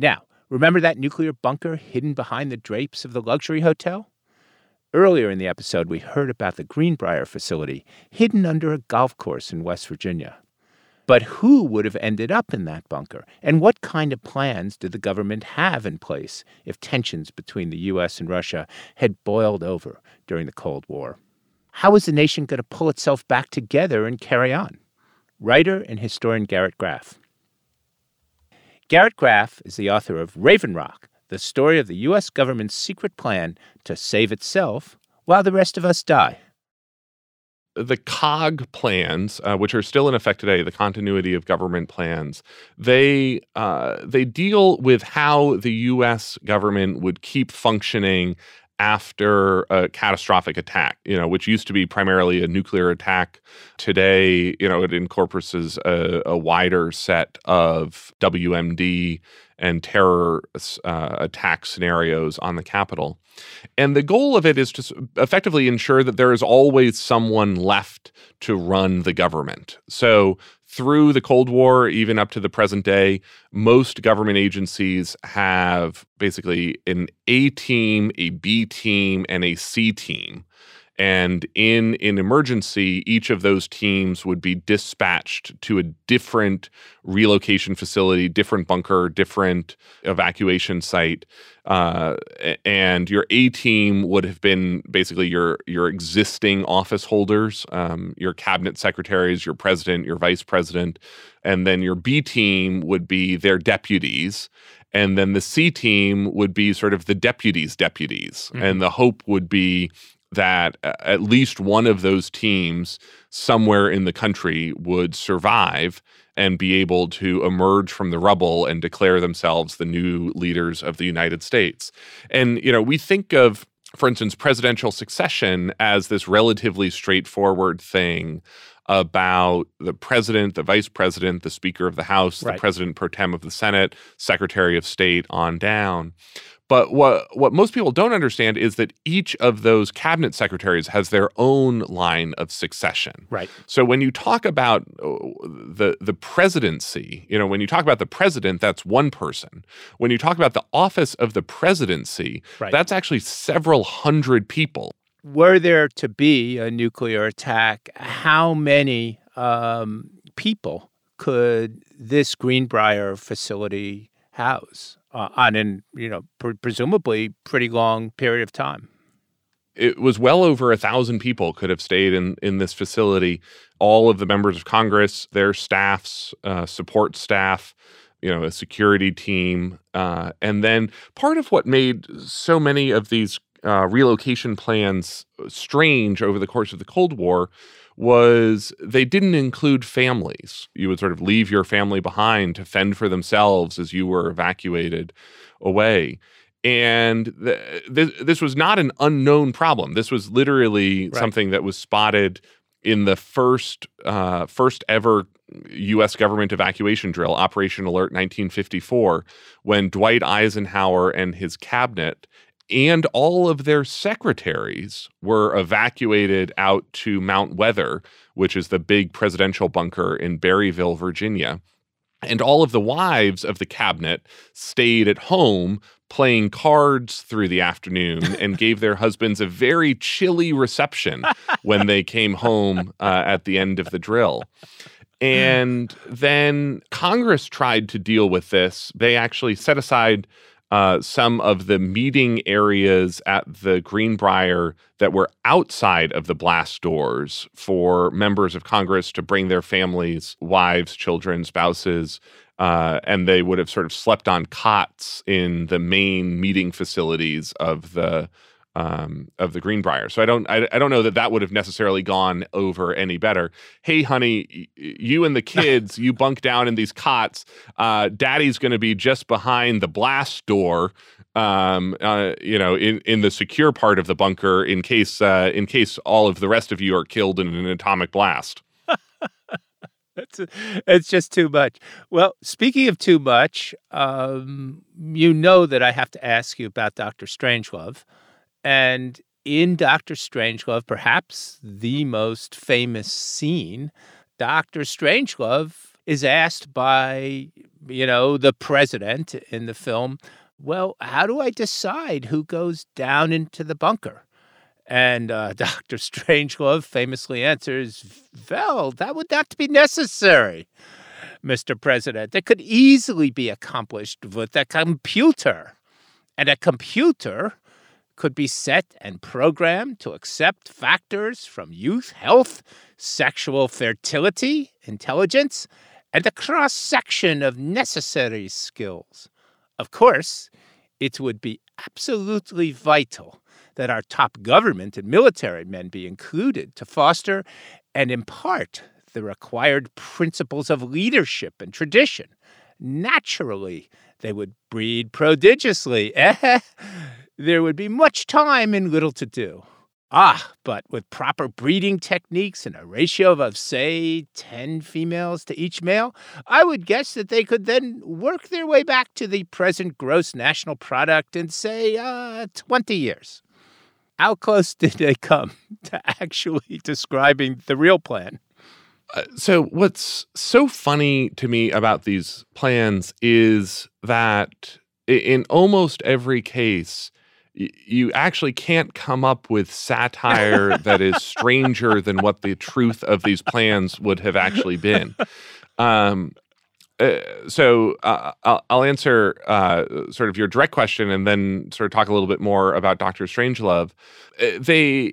Now, remember that nuclear bunker hidden behind the drapes of the luxury hotel? Earlier in the episode, we heard about the Greenbrier facility hidden under a golf course in West Virginia. But who would have ended up in that bunker? And what kind of plans did the government have in place if tensions between the U.S. and Russia had boiled over during the Cold War? How was the nation going to pull itself back together and carry on? Writer and historian Garrett Graff. Garrett Graff is the author of Raven Rock, the story of the U.S. government's secret plan to save itself while the rest of us die the COG plans, uh, which are still in effect today, the continuity of government plans, they uh, they deal with how the U.S. government would keep functioning after a catastrophic attack, you know, which used to be primarily a nuclear attack. Today, you know, it incorporates a, a wider set of WMD and terror uh, attack scenarios on the Capitol. And the goal of it is to effectively ensure that there is always someone left to run the government. So, through the Cold War, even up to the present day, most government agencies have basically an A team, a B team, and a C team. And in an emergency, each of those teams would be dispatched to a different relocation facility, different bunker, different evacuation site. Uh, and your A team would have been basically your your existing office holders, um, your cabinet secretaries, your president, your vice president, and then your B team would be their deputies. And then the C team would be sort of the deputies' deputies. Mm-hmm. And the hope would be that uh, at least one of those teams somewhere in the country would survive and be able to emerge from the rubble and declare themselves the new leaders of the United States. And, you know, we think of, for instance, presidential succession as this relatively straightforward thing about the president, the vice president, the speaker of the House, right. the president pro tem of the Senate, secretary of state on down. But what what most people don't understand is that each of those cabinet secretaries has their own line of succession. Right. So when you talk about uh, the the presidency, you know, when you talk about the president, that's one person. When you talk about the office of the presidency, right. that's actually several hundred people. Were there to be a nuclear attack, how many um, people could this Greenbrier facility house? uh, on an you know pr- presumably pretty long period of time. It was well over a thousand people could have stayed in in this facility. All of the members of Congress, their staffs, uh, support staff, you know, a security team, uh, and then part of what made so many of these uh, relocation plans strange over the course of the Cold War was they didn't include families. You would sort of leave your family behind to fend for themselves as you were evacuated away. And th- th- this was not an unknown problem. This was literally right. something that was spotted in the first uh, first ever U.S. government evacuation drill, Operation Alert 1954, when Dwight Eisenhower and his cabinet and all of their secretaries were evacuated out to Mount Weather, which is the big presidential bunker in Berryville, Virginia. And all of the wives of the cabinet stayed at home playing cards through the afternoon and gave their husbands a very chilly reception when they came home uh, at the end of the drill. And then Congress tried to deal with this. They actually set aside uh, some of the meeting areas at the Greenbrier that were outside of the blast doors for members of Congress to bring their families, wives, children, spouses, uh, and they would have sort of slept on cots in the main meeting facilities of the um, of the Greenbrier. So I don't I, I don't know that that would have necessarily gone over any better. Hey, honey, you and the kids, you bunk down in these cots. Uh, Daddy's going to be just behind the blast door. Um, uh, you know, in, in the secure part of the bunker, in case uh, in case all of the rest of you are killed in an atomic blast. it's, it's just too much. Well, speaking of too much, um, you know that I have to ask you about Doctor Strangelove. And in Doctor Strangelove, perhaps the most famous scene, Doctor Strangelove is asked by, you know, the president in the film, well, how do I decide who goes down into the bunker? And uh, Dr. Strangelove famously answers, Well, that would not be necessary, Mr. President. That could easily be accomplished with a computer. And a computer could be set and programmed to accept factors from youth, health, sexual fertility, intelligence, and a cross section of necessary skills. Of course, it would be absolutely vital that our top government and military men be included to foster and impart the required principles of leadership and tradition. Naturally, they would breed prodigiously. there would be much time and little to do. Ah, but with proper breeding techniques and a ratio of, say, 10 females to each male, I would guess that they could then work their way back to the present gross national product in, say, uh, 20 years. How close did they come to actually describing the real plan? Uh, so, what's so funny to me about these plans is that in almost every case, you actually can't come up with satire that is stranger than what the truth of these plans would have actually been. Um, uh, so uh, I'll, I'll, answer uh, sort of your direct question and then sort of talk a little bit more about Doctor Strangelove. Uh, they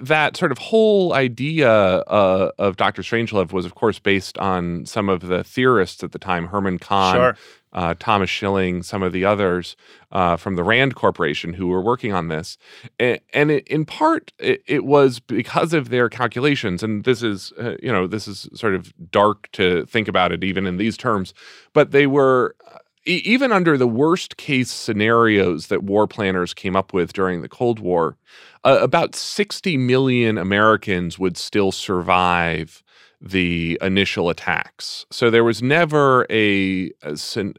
that sort of whole idea uh, of Doctor Strangelove was, of course, based on some of the theorists at the time, Herman Kahn, sure uh, Thomas Schelling, some of the others uh, from the Rand Corporation who were working on this. And, and it, in part, it, it, was because of their calculations. And this is, uh, you know, this is sort of dark to think about it even in these terms, but they were. Even under the worst case scenarios that war planners came up with during the Cold War, uh, about 60 million Americans would still survive the initial attacks. So there was never a, a,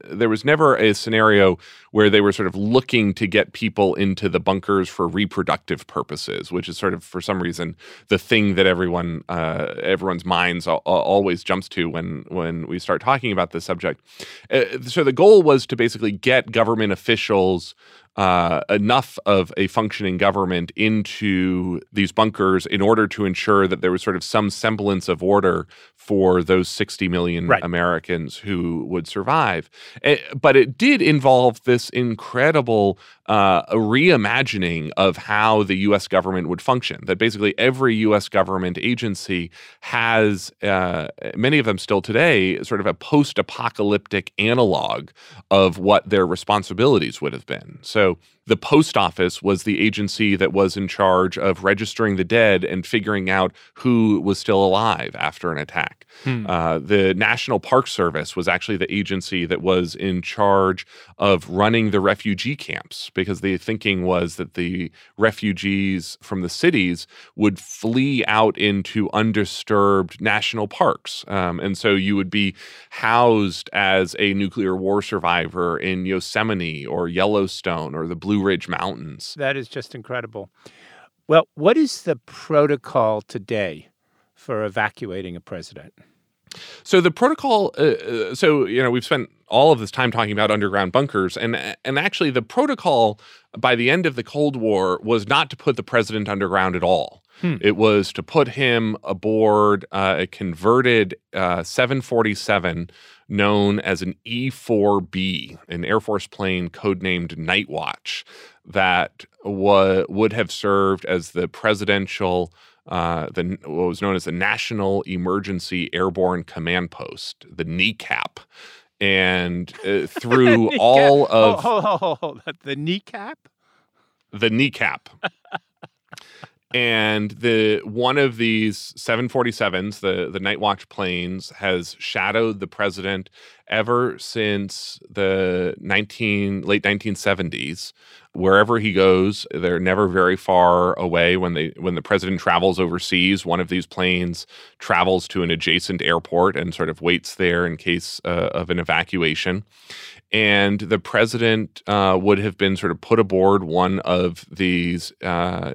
there was never a scenario where they were sort of looking to get people into the bunkers for reproductive purposes, which is sort of for some reason the thing that everyone uh, everyone's minds al- always jumps to when when we start talking about this subject. Uh, so the goal was to basically get government officials uh, enough of a functioning government into these bunkers in order to ensure that there was sort of some semblance of order for those 60 million right. Americans who would survive. Eh, but it did involve this incredible uh, a reimagining of how the US government would function. That basically every US government agency has, uh, many of them still today, sort of a post apocalyptic analog of what their responsibilities would have been. So the post office was the agency that was in charge of registering the dead and figuring out who was still alive after an attack. Hmm. Uh, the National Park Service was actually the agency that was in charge of running the refugee camps because the thinking was that the refugees from the cities would flee out into undisturbed national parks. Um, and so you would be housed as a nuclear war survivor in Yosemite or Yellowstone or the Blue Blue Ridge Mountains. That is just incredible. Well, what is the protocol today for evacuating a president? So the protocol. Uh, uh, so you know, we've spent all of this time talking about underground bunkers, and and actually, the protocol by the end of the Cold War was not to put the president underground at all. Hmm. It was to put him aboard uh, a converted uh, 747 known as an E 4B, an Air Force plane codenamed Night Watch, that wa- would have served as the presidential. Uh, the what was known as the National Emergency Airborne Command Post, the NEACP, and uh, through all of hold, hold, hold, the kneecap, the kneecap, and the one of these 747s the the night watch planes has shadowed the president ever since the 19 late 1970s wherever he goes they're never very far away. When they when the president travels overseas one of these planes travels to an adjacent airport and sort of waits there in case uh, of an evacuation and the president uh, would have been sort of put aboard one of these uh,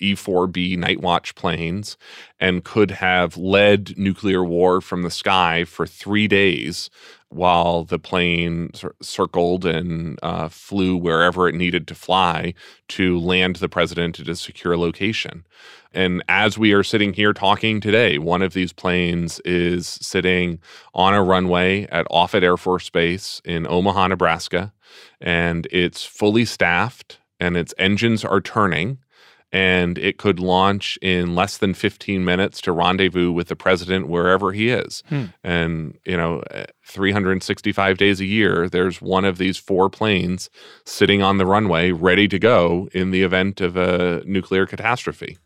E-4B Night Watch planes and could have led nuclear war from the sky for three days while the plane circled and uh, flew wherever it needed to fly to land the president at a secure location. And as we are sitting here talking today, one of these planes is sitting on a runway at Offutt Air Force Base in Omaha, Nebraska, and it's fully staffed and its engines are turning and it could launch in less than 15 minutes to rendezvous with the president wherever he is. Hmm. And, you know, eh, 365 days a year, there's one of these four planes sitting on the runway ready to go in the event of a nuclear catastrophe.